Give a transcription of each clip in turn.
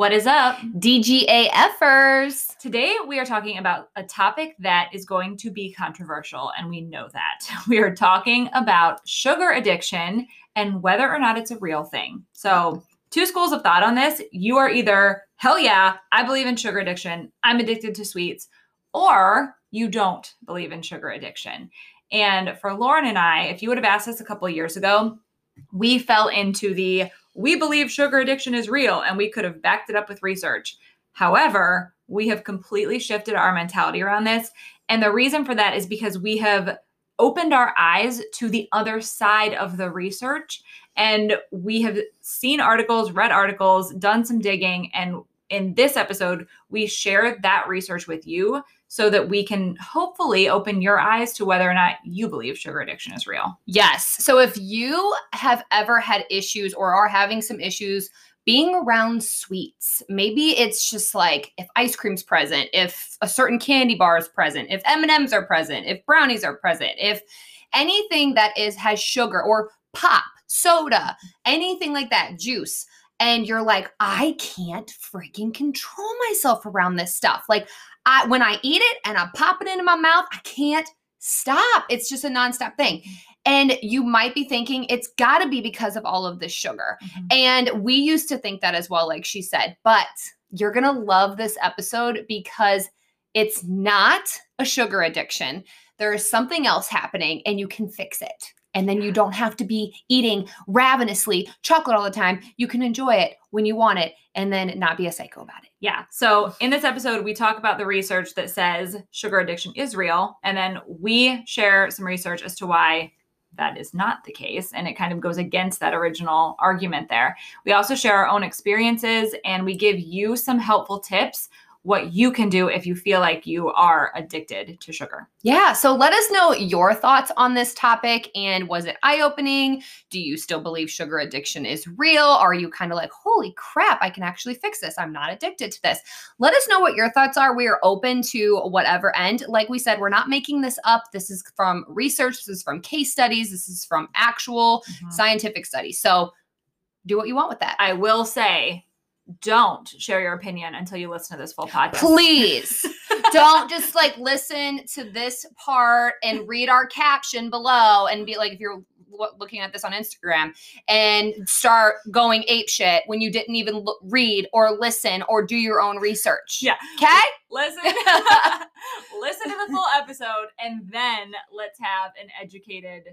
What is up? DGAFers. Today, we are talking about a topic that is going to be controversial, and we know that. We are talking about sugar addiction and whether or not it's a real thing. So, two schools of thought on this. You are either, hell yeah, I believe in sugar addiction, I'm addicted to sweets, or you don't believe in sugar addiction. And for Lauren and I, if you would have asked us a couple of years ago, we fell into the we believe sugar addiction is real and we could have backed it up with research. However, we have completely shifted our mentality around this. And the reason for that is because we have opened our eyes to the other side of the research and we have seen articles, read articles, done some digging. And in this episode, we share that research with you so that we can hopefully open your eyes to whether or not you believe sugar addiction is real. Yes. So if you have ever had issues or are having some issues being around sweets, maybe it's just like if ice cream's present, if a certain candy bar is present, if M&Ms are present, if brownies are present, if anything that is has sugar or pop, soda, anything like that, juice, and you're like, I can't freaking control myself around this stuff. Like I when I eat it and I pop it into my mouth, I can't stop. It's just a nonstop thing. And you might be thinking it's got to be because of all of this sugar. Mm-hmm. And we used to think that as well, like she said. But you're going to love this episode because it's not a sugar addiction. There is something else happening and you can fix it. And then you don't have to be eating ravenously chocolate all the time. You can enjoy it when you want it and then not be a psycho about it. Yeah. So in this episode, we talk about the research that says sugar addiction is real. And then we share some research as to why that is not the case. And it kind of goes against that original argument there. We also share our own experiences and we give you some helpful tips what you can do if you feel like you are addicted to sugar. Yeah. So let us know your thoughts on this topic. And was it eye opening? Do you still believe sugar addiction is real? Are you kind of like, holy crap, I can actually fix this? I'm not addicted to this. Let us know what your thoughts are. We are open to whatever end. Like we said, we're not making this up. This is from research, this is from case studies, this is from actual mm-hmm. scientific studies. So do what you want with that. I will say don't share your opinion until you listen to this full podcast. Please don't just like listen to this part and read our caption below and be like, if you're looking at this on Instagram and start going ape shit when you didn't even look, read or listen or do your own research. Yeah. Okay. Listen, listen to the full episode and then let's have an educated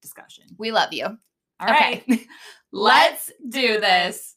discussion. We love you. All right. Okay. let's do this.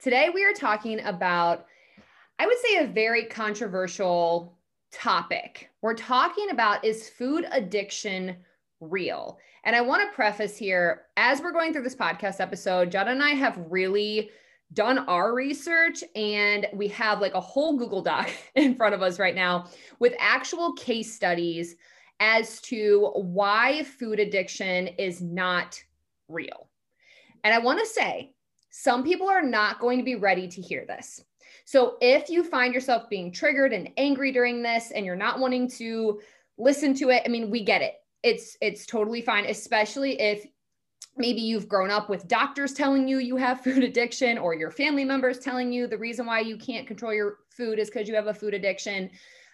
Today, we are talking about, I would say, a very controversial topic. We're talking about is food addiction real? And I want to preface here as we're going through this podcast episode, Judd and I have really done our research and we have like a whole Google Doc in front of us right now with actual case studies as to why food addiction is not real. And I want to say, some people are not going to be ready to hear this. So if you find yourself being triggered and angry during this and you're not wanting to listen to it, I mean, we get it. It's it's totally fine, especially if maybe you've grown up with doctors telling you you have food addiction or your family members telling you the reason why you can't control your food is because you have a food addiction.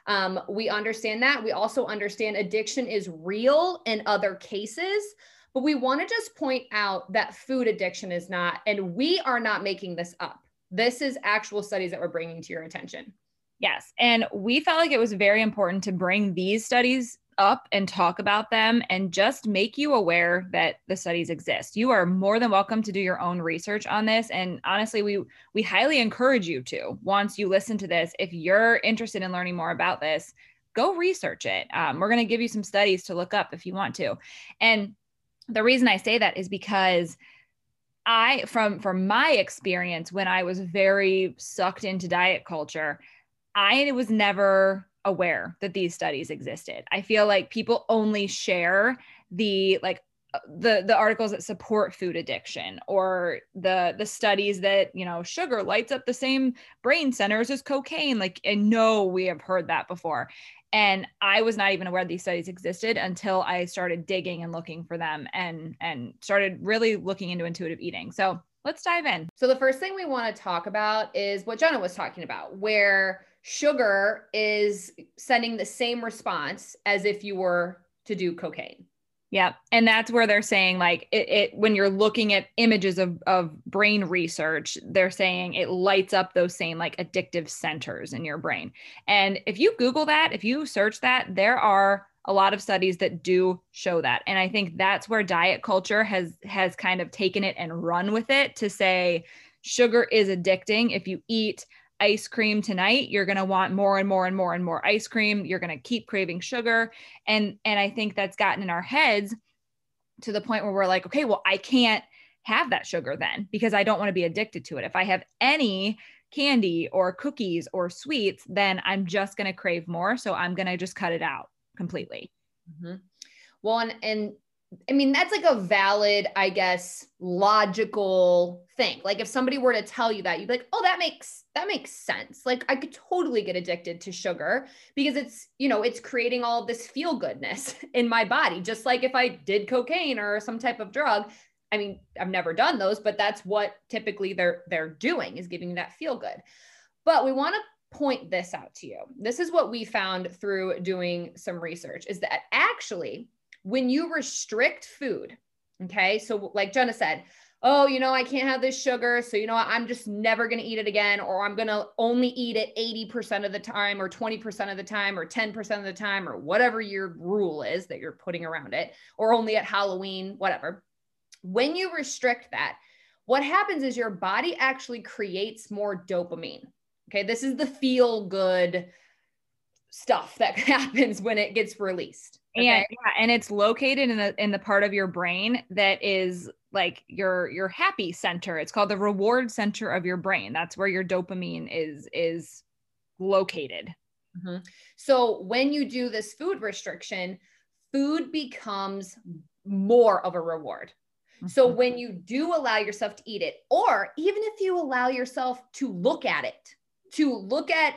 Um, we understand that. We also understand addiction is real in other cases But we want to just point out that food addiction is not, and we are not making this up. This is actual studies that we're bringing to your attention. Yes. And we felt like it was very important to bring these studies up and talk about them and just make you aware that the studies exist. You are more than welcome to do your own research on this and honestly we we highly encourage you to once you listen to this if you're interested in learning more about this go research it. Um, we're going to give you some studies to look up if you want to. And the reason I say that is because I from from my experience when I was very sucked into diet culture, I was never aware that these studies existed. I feel like people only share the like uh, the the articles that support food addiction or the the studies that you know sugar lights up the same brain centers as cocaine like and no we have heard that before and i was not even aware these studies existed until i started digging and looking for them and and started really looking into intuitive eating so let's dive in so the first thing we want to talk about is what jenna was talking about where sugar is sending the same response as if you were to do cocaine. Yeah. And that's where they're saying, like, it, it, when you're looking at images of, of brain research, they're saying it lights up those same like addictive centers in your brain. And if you Google that, if you search that, there are a lot of studies that do show that. And I think that's where diet culture has has kind of taken it and run with it to say sugar is addicting. If you eat ice cream tonight you're going to want more and more and more and more ice cream. You're going to keep craving sugar. And and i think that's gotten in our heads to the point where we're like okay well i can't have that sugar then because i don't want to be addicted to it. If i have any candy or cookies or sweets then i'm just going to crave more. So i'm going to just cut it out completely. Mm-hmm. well and, and I mean, that's like a valid, I guess, logical thing. Like if somebody were to tell you that, you'd be like, "Oh, that makes that makes sense." Like I could totally get addicted to sugar because it's, you know, it's creating all this feel goodness in my body. Just like if I did cocaine or some type of drug, I mean, I've never done those, but that's what typically they're they're doing is giving you that feel good. But we want to point this out to you. This is what we found through doing some research is that actually when you restrict food, okay, so like Jenna said, oh, you know, I can't have this sugar. So, you know what? I'm just never going to eat it again, or I'm going to only eat it 80% of the time, or 20% of the time, or 10% of the time, or whatever your rule is that you're putting around it, or only at Halloween, whatever. When you restrict that, what happens is your body actually creates more dopamine. Okay. This is the feel good stuff that happens when it gets released. Okay? And yeah, and it's located in the in the part of your brain that is like your your happy center. It's called the reward center of your brain. That's where your dopamine is is located. Mm-hmm. So when you do this food restriction, food becomes more of a reward. Mm-hmm. So when you do allow yourself to eat it, or even if you allow yourself to look at it, to look at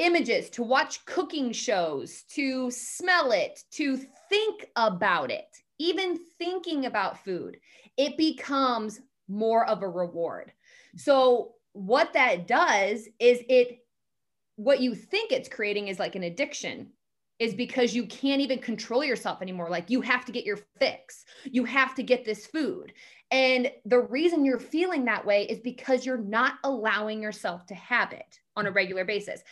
images, to watch cooking shows, to smell it, to think about it, even thinking about food, it becomes more of a reward. So, what that does is it, what you think it's creating is like an addiction, is because you can't even control yourself anymore. Like, you have to get your fix, you have to get this food. And the reason you're feeling that way is because you're not allowing yourself to have it on a regular basis.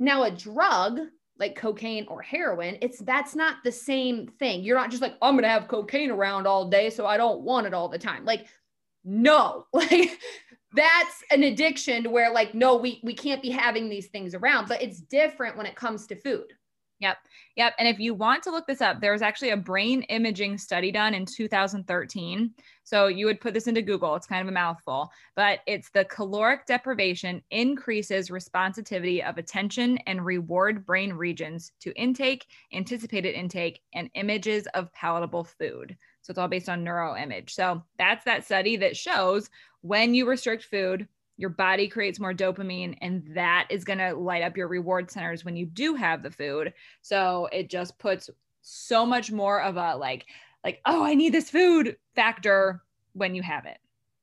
Now, a drug like cocaine or heroin, it's that's not the same thing. You're not just like, I'm gonna have cocaine around all day, so I don't want it all the time. Like, no, like that's an addiction to where like, no, we we can't be having these things around, but it's different when it comes to food. Yep. Yep. And if you want to look this up, there was actually a brain imaging study done in 2013. So you would put this into Google. It's kind of a mouthful, but it's the caloric deprivation increases responsivity of attention and reward brain regions to intake, anticipated intake, and images of palatable food. So it's all based on neuroimage. So that's that study that shows when you restrict food, your body creates more dopamine and that is going to light up your reward centers when you do have the food. So it just puts so much more of a like like oh i need this food factor when you have it.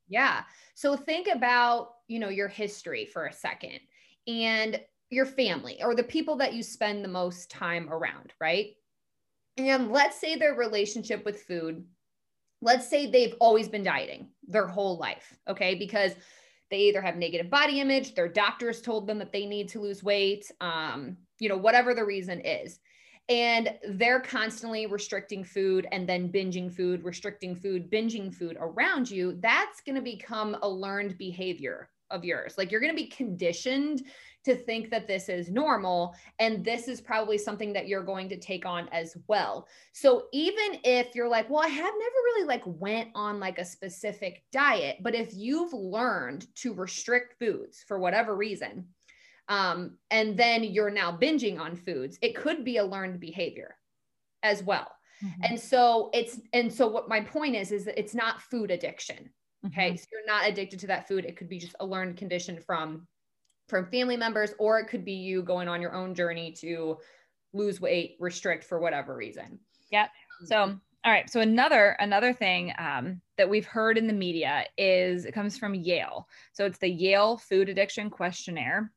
Yeah. So think about you know your history for a second and your family or the people that you spend the most time around right? And let's say their relationship with food let's say they've always been dieting their whole life, okay? Because they either have negative body image, their doctors told them that they need to lose weight, um, you know, whatever the reason is. And they're constantly restricting food and then binging food, restricting food, binging food around you. That's going to become a learned behavior of yours. Like you're going to be conditioned to think that this is normal and this is probably something that you're going to take on as well. So even if you're like, well, I have never really like went on like a specific diet, but if you've learned to restrict foods for whatever reason, um, and then you're now binging on foods, it could be a learned behavior as well. Mm-hmm. And so it's and so what my point is is that it's not food addiction. Okay. Mm-hmm. So you're not addicted to that food. It could be just a learned condition from from family members, or it could be you going on your own journey to lose weight, restrict for whatever reason. Yep. So, all right. So another another thing um, that we've heard in the media is it comes from Yale. So it's the Yale Food Addiction Questionnaire.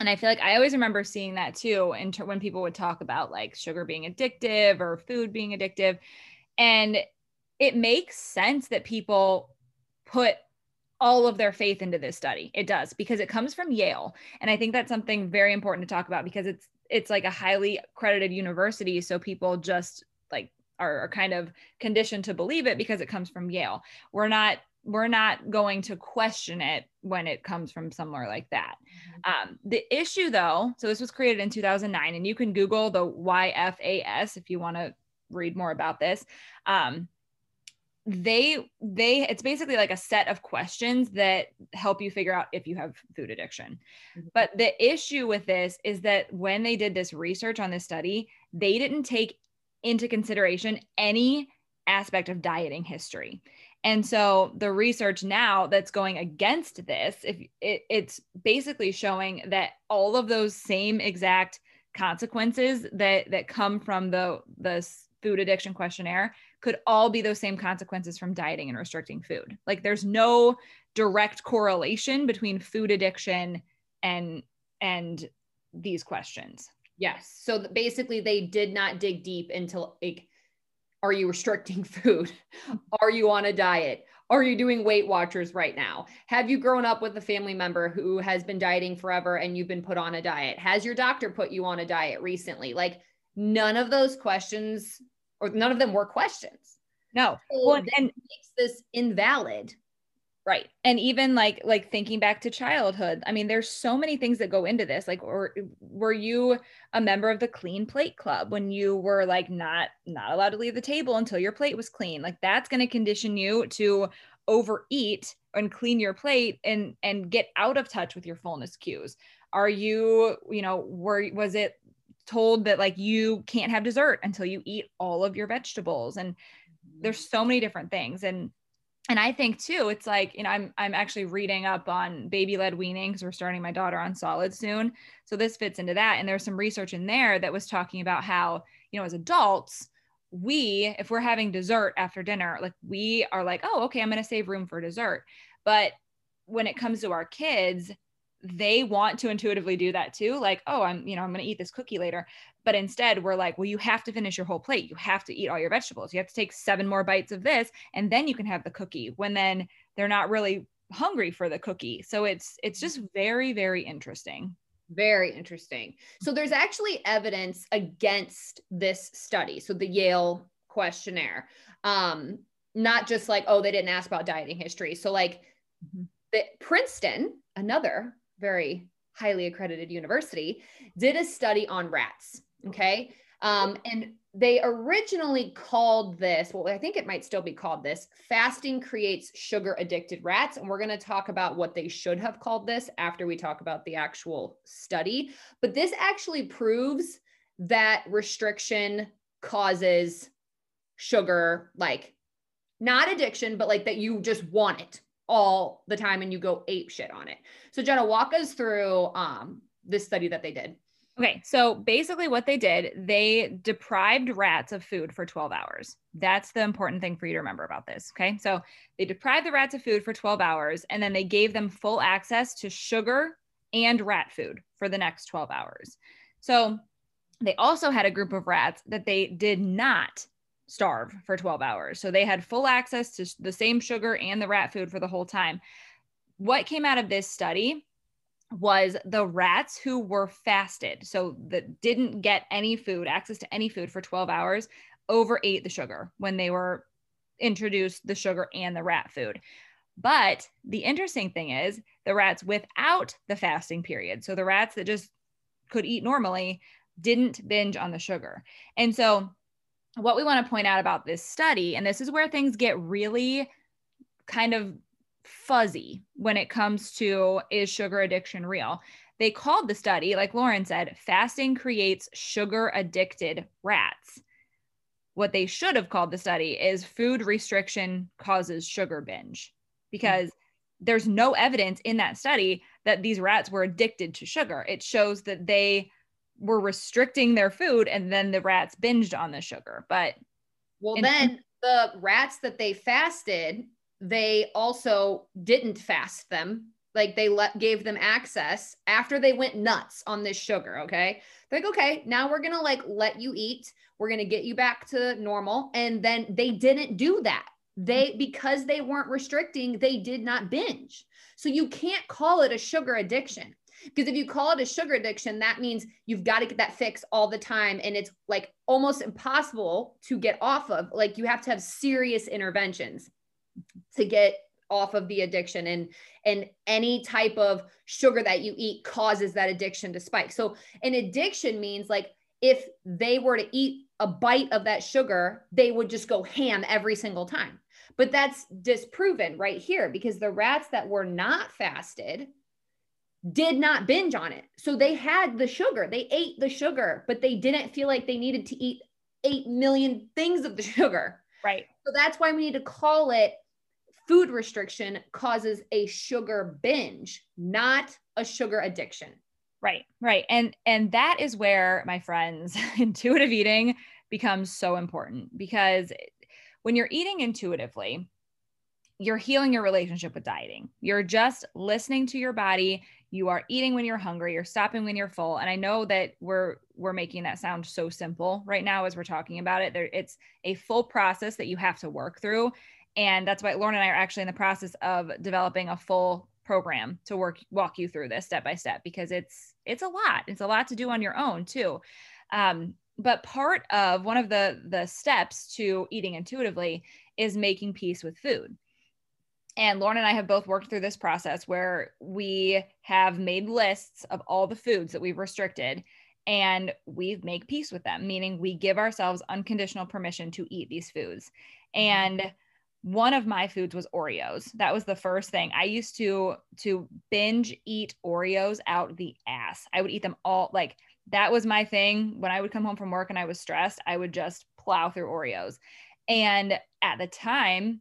And I feel like I always remember seeing that too, in ter- when people would talk about like sugar being addictive or food being addictive, and it makes sense that people put all of their faith into this study. It does because it comes from Yale. And I think that's something very important to talk about because it's it's like a highly accredited university so people just like are, are kind of conditioned to believe it because it comes from Yale. We're not we're not going to question it when it comes from somewhere like that. Mm-hmm. Um, the issue, though, so this was created in 2009, and you can Google the YFAS if you want to read more about this. Um, they they it's basically like a set of questions that help you figure out if you have food addiction mm-hmm. but the issue with this is that when they did this research on this study they didn't take into consideration any aspect of dieting history and so the research now that's going against this if it, it's basically showing that all of those same exact consequences that that come from the the food addiction questionnaire could all be those same consequences from dieting and restricting food. Like there's no direct correlation between food addiction and and these questions. Yes. So basically they did not dig deep into like are you restricting food? Are you on a diet? Are you doing Weight Watchers right now? Have you grown up with a family member who has been dieting forever and you've been put on a diet? Has your doctor put you on a diet recently? Like none of those questions or none of them were questions. No. So well, and makes this invalid. Right. And even like like thinking back to childhood. I mean, there's so many things that go into this. Like or were you a member of the clean plate club when you were like not not allowed to leave the table until your plate was clean? Like that's going to condition you to overeat and clean your plate and and get out of touch with your fullness cues. Are you, you know, were was it told that like you can't have dessert until you eat all of your vegetables and there's mm-hmm. so many different things and and I think too, it's like, you know, I'm I'm actually reading up on baby led weaning because we're starting my daughter on solid soon. So this fits into that. And there's some research in there that was talking about how, you know, as adults, we, if we're having dessert after dinner, like we are like, oh, okay, I'm gonna save room for dessert. But when it comes to our kids, they want to intuitively do that too like oh i'm you know i'm going to eat this cookie later. But instead we're like well you have to finish your whole plate. You have to eat all your vegetables. You have to take seven more bites of this and then you can have the cookie when then they're not really hungry for the cookie. So it's it's just very very interesting. Very interesting. So there's actually evidence against this study so the yale questionnaire. Um not just like oh they didn't ask about dieting history. So like mm-hmm. the princeton another very highly accredited university, did a study on rats. Okay. Um, and they originally called this, well, I think it might still be called this fasting creates sugar addicted rats. And we're going to talk about what they should have called this after we talk about the actual study. But this actually proves that restriction causes sugar, like not addiction, but like that you just want it all the time and you go ape shit on it. So Jenna, walk us through um, this study that they did. Okay, so basically what they did, they deprived rats of food for 12 hours. That's the important thing for you to remember about this. Okay, so they deprived the rats of food for 12 hours and then they gave them full access to sugar and rat food for the next 12 hours. So they also had a group of rats that they did not starve for 12 hours. So they had full access to the same sugar and the rat food for the whole time. What came out of this study was the rats who were fasted, so that didn't get any food, access to any food for 12 hours, overate the sugar when they were introduced the sugar and the rat food. But the interesting thing is the rats without the fasting period, so the rats that just could eat normally, didn't binge on the sugar. And so, what we want to point out about this study, and this is where things get really kind of fuzzy when it comes to is sugar addiction real? They called the study, like Lauren said, fasting creates sugar addicted rats. What they should have called the study is food restriction causes sugar binge because mm-hmm. there's no evidence in that study that these rats were addicted to sugar. It shows that they were restricting their food and then the rats binged on the sugar. But well, then the rats that they fasted they also didn't fast them. Like they let gave them access after they went nuts on this sugar okay? They're like okay now we're gonna like let you eat. We're gonna get you back to normal. And then they didn't do that. They because they weren't restricting they did not binge. So you can't call it a sugar addiction because if you call it a sugar addiction that means you've got to get that fix all the time. And it's like almost impossible to get off of. Like you have to have serious interventions to get off of the addiction. And and any type of sugar that you eat causes that addiction to spike. So an addiction means like if they were to eat a bite of that sugar they would just go ham every single time. But that's disproven right here because the rats that were not fasted did not binge on it so they had the sugar they ate the sugar but they didn't feel like they needed to eat 8 million things of the sugar right so that's why we need to call it food restriction causes a sugar binge, not a sugar addiction. Right, right. And and that is where my friends intuitive eating becomes so important because when you're eating intuitively, you're healing your relationship with dieting. You're just listening to your body. You are eating when you're hungry, you're stopping when you're full. And I know that we're we're making that sound so simple right now as we're talking about it. There it's a full process that you have to work through and that's why Lauren and I are actually in the process of developing a full program to work walk you through this step by step because it's it's a lot. It's a lot to do on your own too. Um, but part of one of the the steps to eating intuitively is making peace with food. And Lauren and I have both worked through this process where we have made lists of all the foods that we've restricted and we make peace with them, meaning we give ourselves unconditional permission to eat these foods. Mm-hmm. And one of my foods was Oreos. That was the first thing. I used to to binge eat Oreos out the ass. I would eat them all like that was my thing. When I would come home from work and I was stressed, I would just plow through Oreos. And at the time,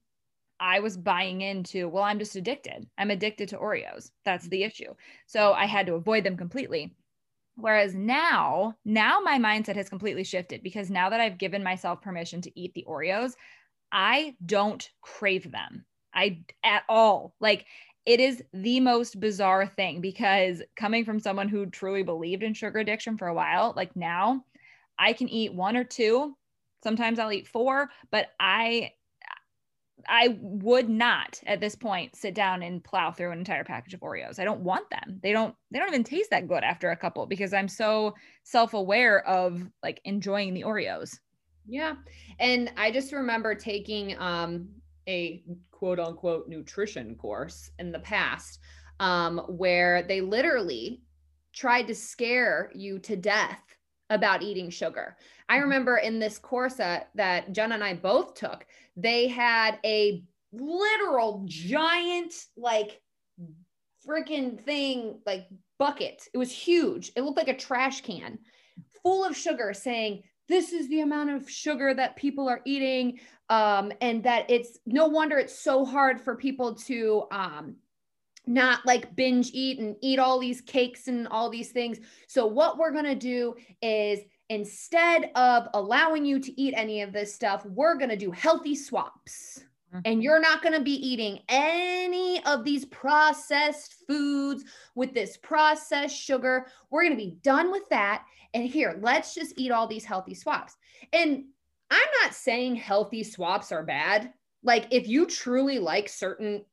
I was buying into, well, I'm just addicted. I'm addicted to Oreos. That's the issue. So I had to avoid them completely. Whereas now, now my mindset has completely shifted because now that I've given myself permission to eat the Oreos, I don't crave them. I at all. Like it is the most bizarre thing because coming from someone who truly believed in sugar addiction for a while, like now I can eat one or two. Sometimes I'll eat four, but I I would not at this point sit down and plow through an entire package of Oreos. I don't want them. They don't they don't even taste that good after a couple because I'm so self-aware of like enjoying the Oreos. Yeah. And I just remember taking um, a quote unquote nutrition course in the past um, where they literally tried to scare you to death about eating sugar. I mm-hmm. remember in this course that, that Jen and I both took, they had a literal giant, like, freaking thing, like bucket. It was huge. It looked like a trash can full of sugar saying, this is the amount of sugar that people are eating um, and that it's no wonder it's so hard for people to um, not like binge eat and eat all these cakes and all these things so what we're going to do is instead of allowing you to eat any of this stuff we're going to do healthy swaps and mm-hmm. you're not going to be eating any of these processed foods with this processed sugar. We're going to be done with that. And here, let's just eat all these healthy swaps. And I'm not saying healthy swaps are bad. Like if you truly like certain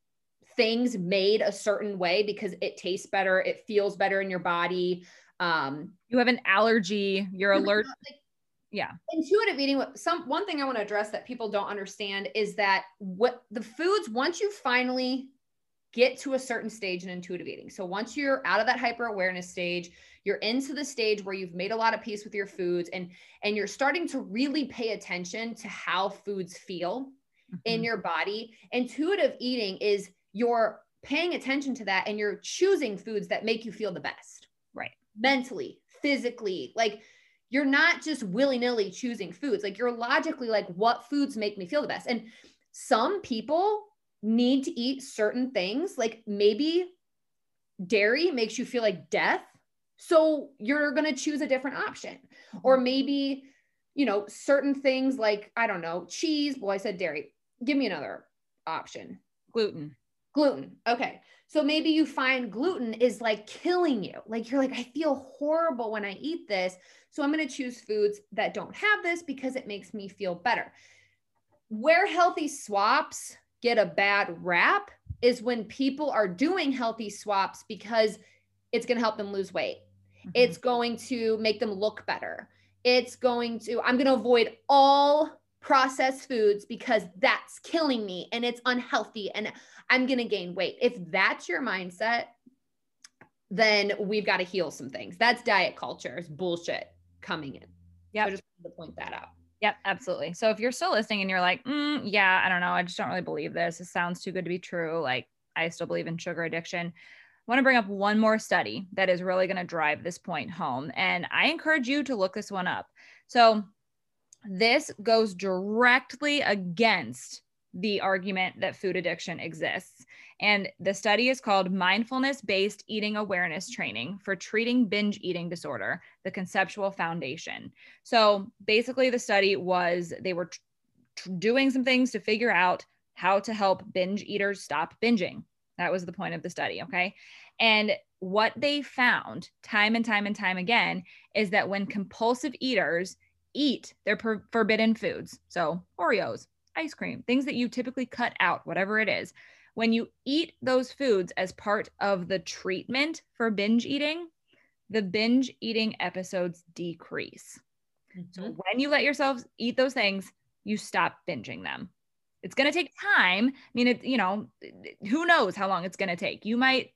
things made a certain way because it tastes better, it feels better in your body. Um, you have an allergy, you're alert. Like, yeah. Intuitive eating. Some one thing I want to address that people don't understand is that what the foods once you finally get to a certain stage in intuitive eating. So once you're out of that hyper awareness stage, you're into the stage where you've made a lot of peace with your foods and and you're starting to really pay attention to how foods feel mm-hmm. in your body. Intuitive eating is you're paying attention to that and you're choosing foods that make you feel the best. Right. Mentally, physically, like you're not just willy-nilly choosing foods. Like you're logically like what foods make me feel the best. And some people need to eat certain things like maybe dairy makes you feel like death so you're going to choose a different option. Or mm-hmm. maybe, you know, certain things like, I don't know, cheese. Well, I said dairy. Give me another option. Gluten. Gluten. Okay. So maybe you find gluten is like killing you. Like you're like, I feel horrible when I eat this. So I'm going to choose foods that don't have this because it makes me feel better. Where healthy swaps get a bad rap is when people are doing healthy swaps because it's going to help them lose weight Mm-hmm. It's going to make them look better. It's going to, I'm going to avoid all processed foods because that's killing me and it's unhealthy and I'm going to gain weight. If that's your mindset, then we've got to heal some things. That's diet culture. It's bullshit coming in. Yeah. So just to point that out. Yep, absolutely. So if you're still listening and you're like, mm, yeah, I don't know, I just don't really believe this. It sounds too good to be true. Like I still believe in sugar addiction I want to bring up one more study that is really going to drive this point home. And I encourage you to look this one up. So, this goes directly against the argument that food addiction exists. And the study is called Mindfulness Based Eating Awareness Training for Treating Binge Eating Disorder, the Conceptual Foundation. So basically, the study was they were t- doing some things to figure out how to help binge eaters stop binging. That was the point of the study. Okay. And what they found time and time and time again is that when compulsive eaters eat their per- forbidden foods, so Oreos, ice cream, things that you typically cut out, whatever it is, when you eat those foods as part of the treatment for binge eating, the binge eating episodes decrease. Mm-hmm. So when you let yourselves eat those things, you stop binging them. It's going to take time. I mean, it, you know, who knows how long it's going to take. You might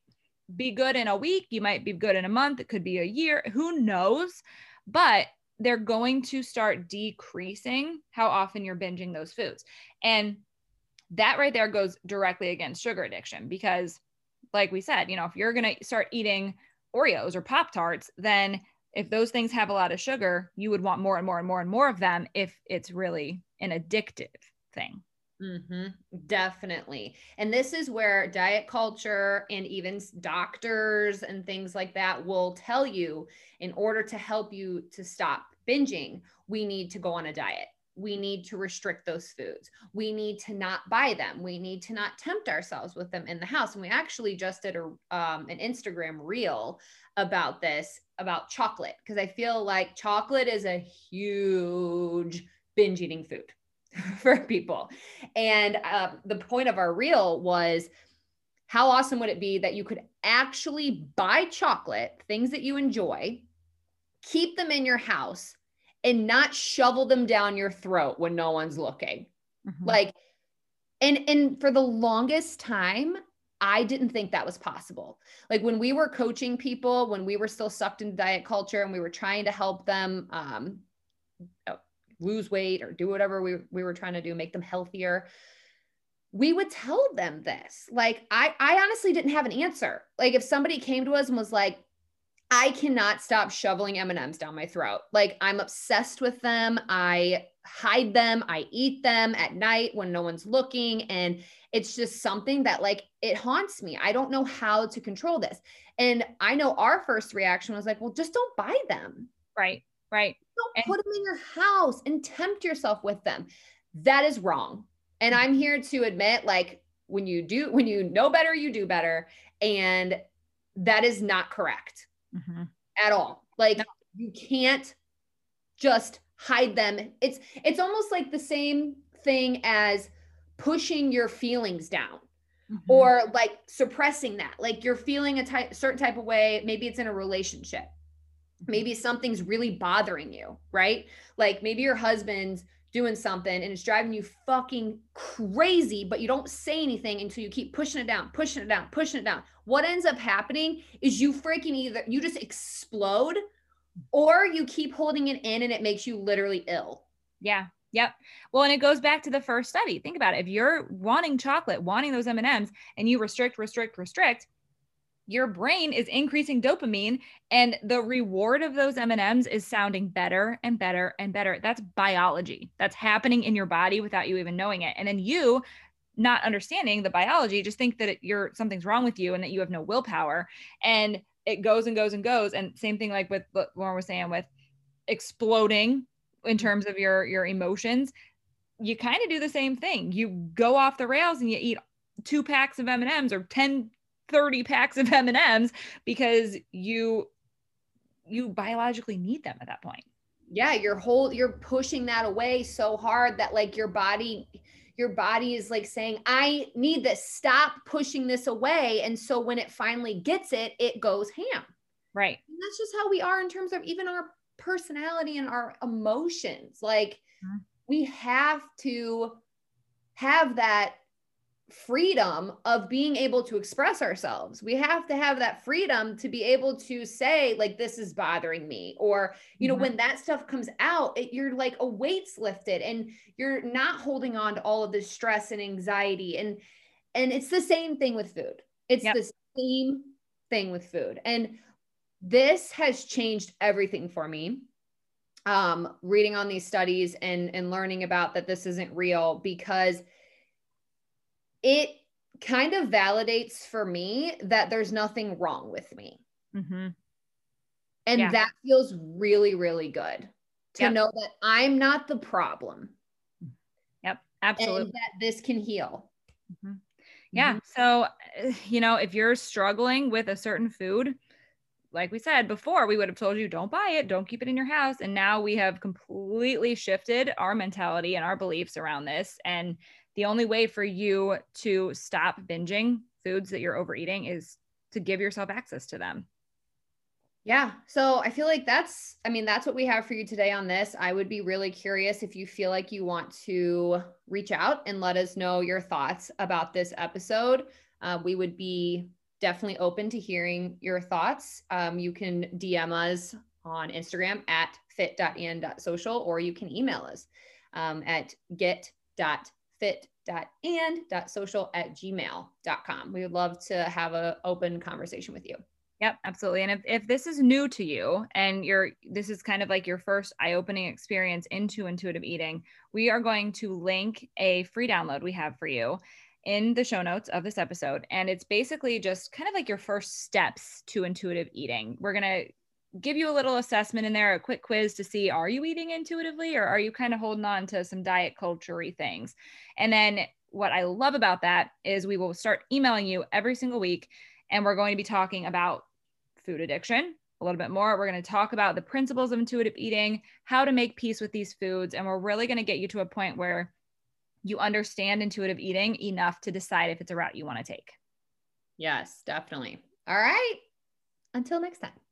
be good in a week, you might be good in a month, it could be a year, who knows? But they're going to start decreasing how often you're binging those foods. And that right there goes directly against sugar addiction because, like we said, you know, if you're going to start eating Oreos or Pop Tarts, then if those things have a lot of sugar, you would want more and more and more and more of them if it's really an addictive thing. Mm-hmm. Definitely. And this is where diet culture and even doctors and things like that will tell you in order to help you to stop binging, we need to go on a diet. We need to restrict those foods. We need to not buy them. We need to not tempt ourselves with them in the house. And we actually just did a, um, an Instagram reel about this, about chocolate, because I feel like chocolate is a huge binge eating food for people. And uh, the point of our reel was how awesome would it be that you could actually buy chocolate, things that you enjoy, keep them in your house, and not shovel them down your throat when no one's looking. Mm-hmm. Like, and and for the longest time, I didn't think that was possible. Like when we were coaching people, when we were still sucked into diet culture and we were trying to help them um, lose weight or do whatever we, we were trying to do, make them healthier. We would tell them this. Like, I, I honestly didn't have an answer. Like, if somebody came to us and was like, I cannot stop shoveling M&Ms down my throat. Like I'm obsessed with them. I hide them. I eat them at night when no one's looking and it's just something that like it haunts me. I don't know how to control this. And I know our first reaction was like, "Well, just don't buy them." Right. Right. Don't put them in your house and tempt yourself with them. That is wrong. And I'm here to admit, like, when you do, when you know better, you do better. And that is not correct mm-hmm. at all. Like, no. you can't just hide them. It's it's almost like the same thing as pushing your feelings down. Mm-hmm. Or like suppressing that, like you're feeling a type, certain type of way. Maybe it's in a relationship maybe something's really bothering you, right? Like maybe your husband's doing something and it's driving you fucking crazy, but you don't say anything until you keep pushing it down, pushing it down, pushing it down. What ends up happening is you freaking either you just explode or you keep holding it in and it makes you literally ill. Yeah. Yep. Well, and it goes back to the first study. Think about it. If you're wanting chocolate, wanting those M&Ms and you restrict, restrict, restrict, your brain is increasing dopamine and the reward of those M&Ms is sounding better and better and better. That's biology. That's happening in your body without you even knowing it. And then you not understanding the biology just think that it, you're something's wrong with you and that you have no willpower and it goes and goes and goes and same thing like with what Lauren was saying with exploding in mm-hmm. terms of your your emotions you kind of do the same thing you go off the rails and you eat two packs of M&Ms or 10 30 packs of M&Ms because you you biologically need them at that point. Yeah, you're whole you're pushing that away so hard that like your body your body is like saying I need this stop pushing this away and so when it finally gets it it goes ham. Right. And that's just how we are in terms of even our personality and our emotions. Like mm-hmm. we have to have that freedom of being able to express ourselves. We have to have that freedom to be able to say like this is bothering me or you know mm-hmm. when that stuff comes out it, you're like a weight's lifted and you're not holding on to all of this stress and anxiety and and it's the same thing with food. It's yep. the same thing with food. And this has changed everything for me. Um reading on these studies and and learning about that this isn't real because it kind of validates for me that there's nothing wrong with me. Mm-hmm. And yeah. that feels really, really good to yep. know that I'm not the problem. Yep, absolutely. And that this can heal. Mm-hmm. Yeah. Mm-hmm. So, you know, if you're struggling with a certain food, like we said before, we would have told you don't buy it, don't keep it in your house. And now we have completely shifted our mentality and our beliefs around this. And the only way for you to stop binging foods that you're overeating is to give yourself access to them. Yeah. So I feel like that's, I mean, that's what we have for you today on this. I would be really curious if you feel like you want to reach out and let us know your thoughts about this episode. Uh, we would be definitely open to hearing your thoughts. Um, you can DM us on Instagram at fit.and.social or you can email us um, at get.fit fit.and.social at gmail.com. We would love to have an open conversation with you. Yep, absolutely. And if, if this is new to you and you're this is kind of like your first eye-opening experience into intuitive eating, we are going to link a free download we have for you in the show notes of this episode. And it's basically just kind of like your first steps to intuitive eating. We're going to give you a little assessment in there, a quick quiz to see are you eating intuitively or are you kind of holding on to some diet culture things? And then what I love about that is we will start emailing you every single week and we're going to be talking about food addiction a little bit more. We're going to talk about the principles of intuitive eating, how to make peace with these foods, and we're really going to get you to a point where you understand intuitive eating enough to decide if it's a route you want to take. Yes, definitely. All right. Until next time.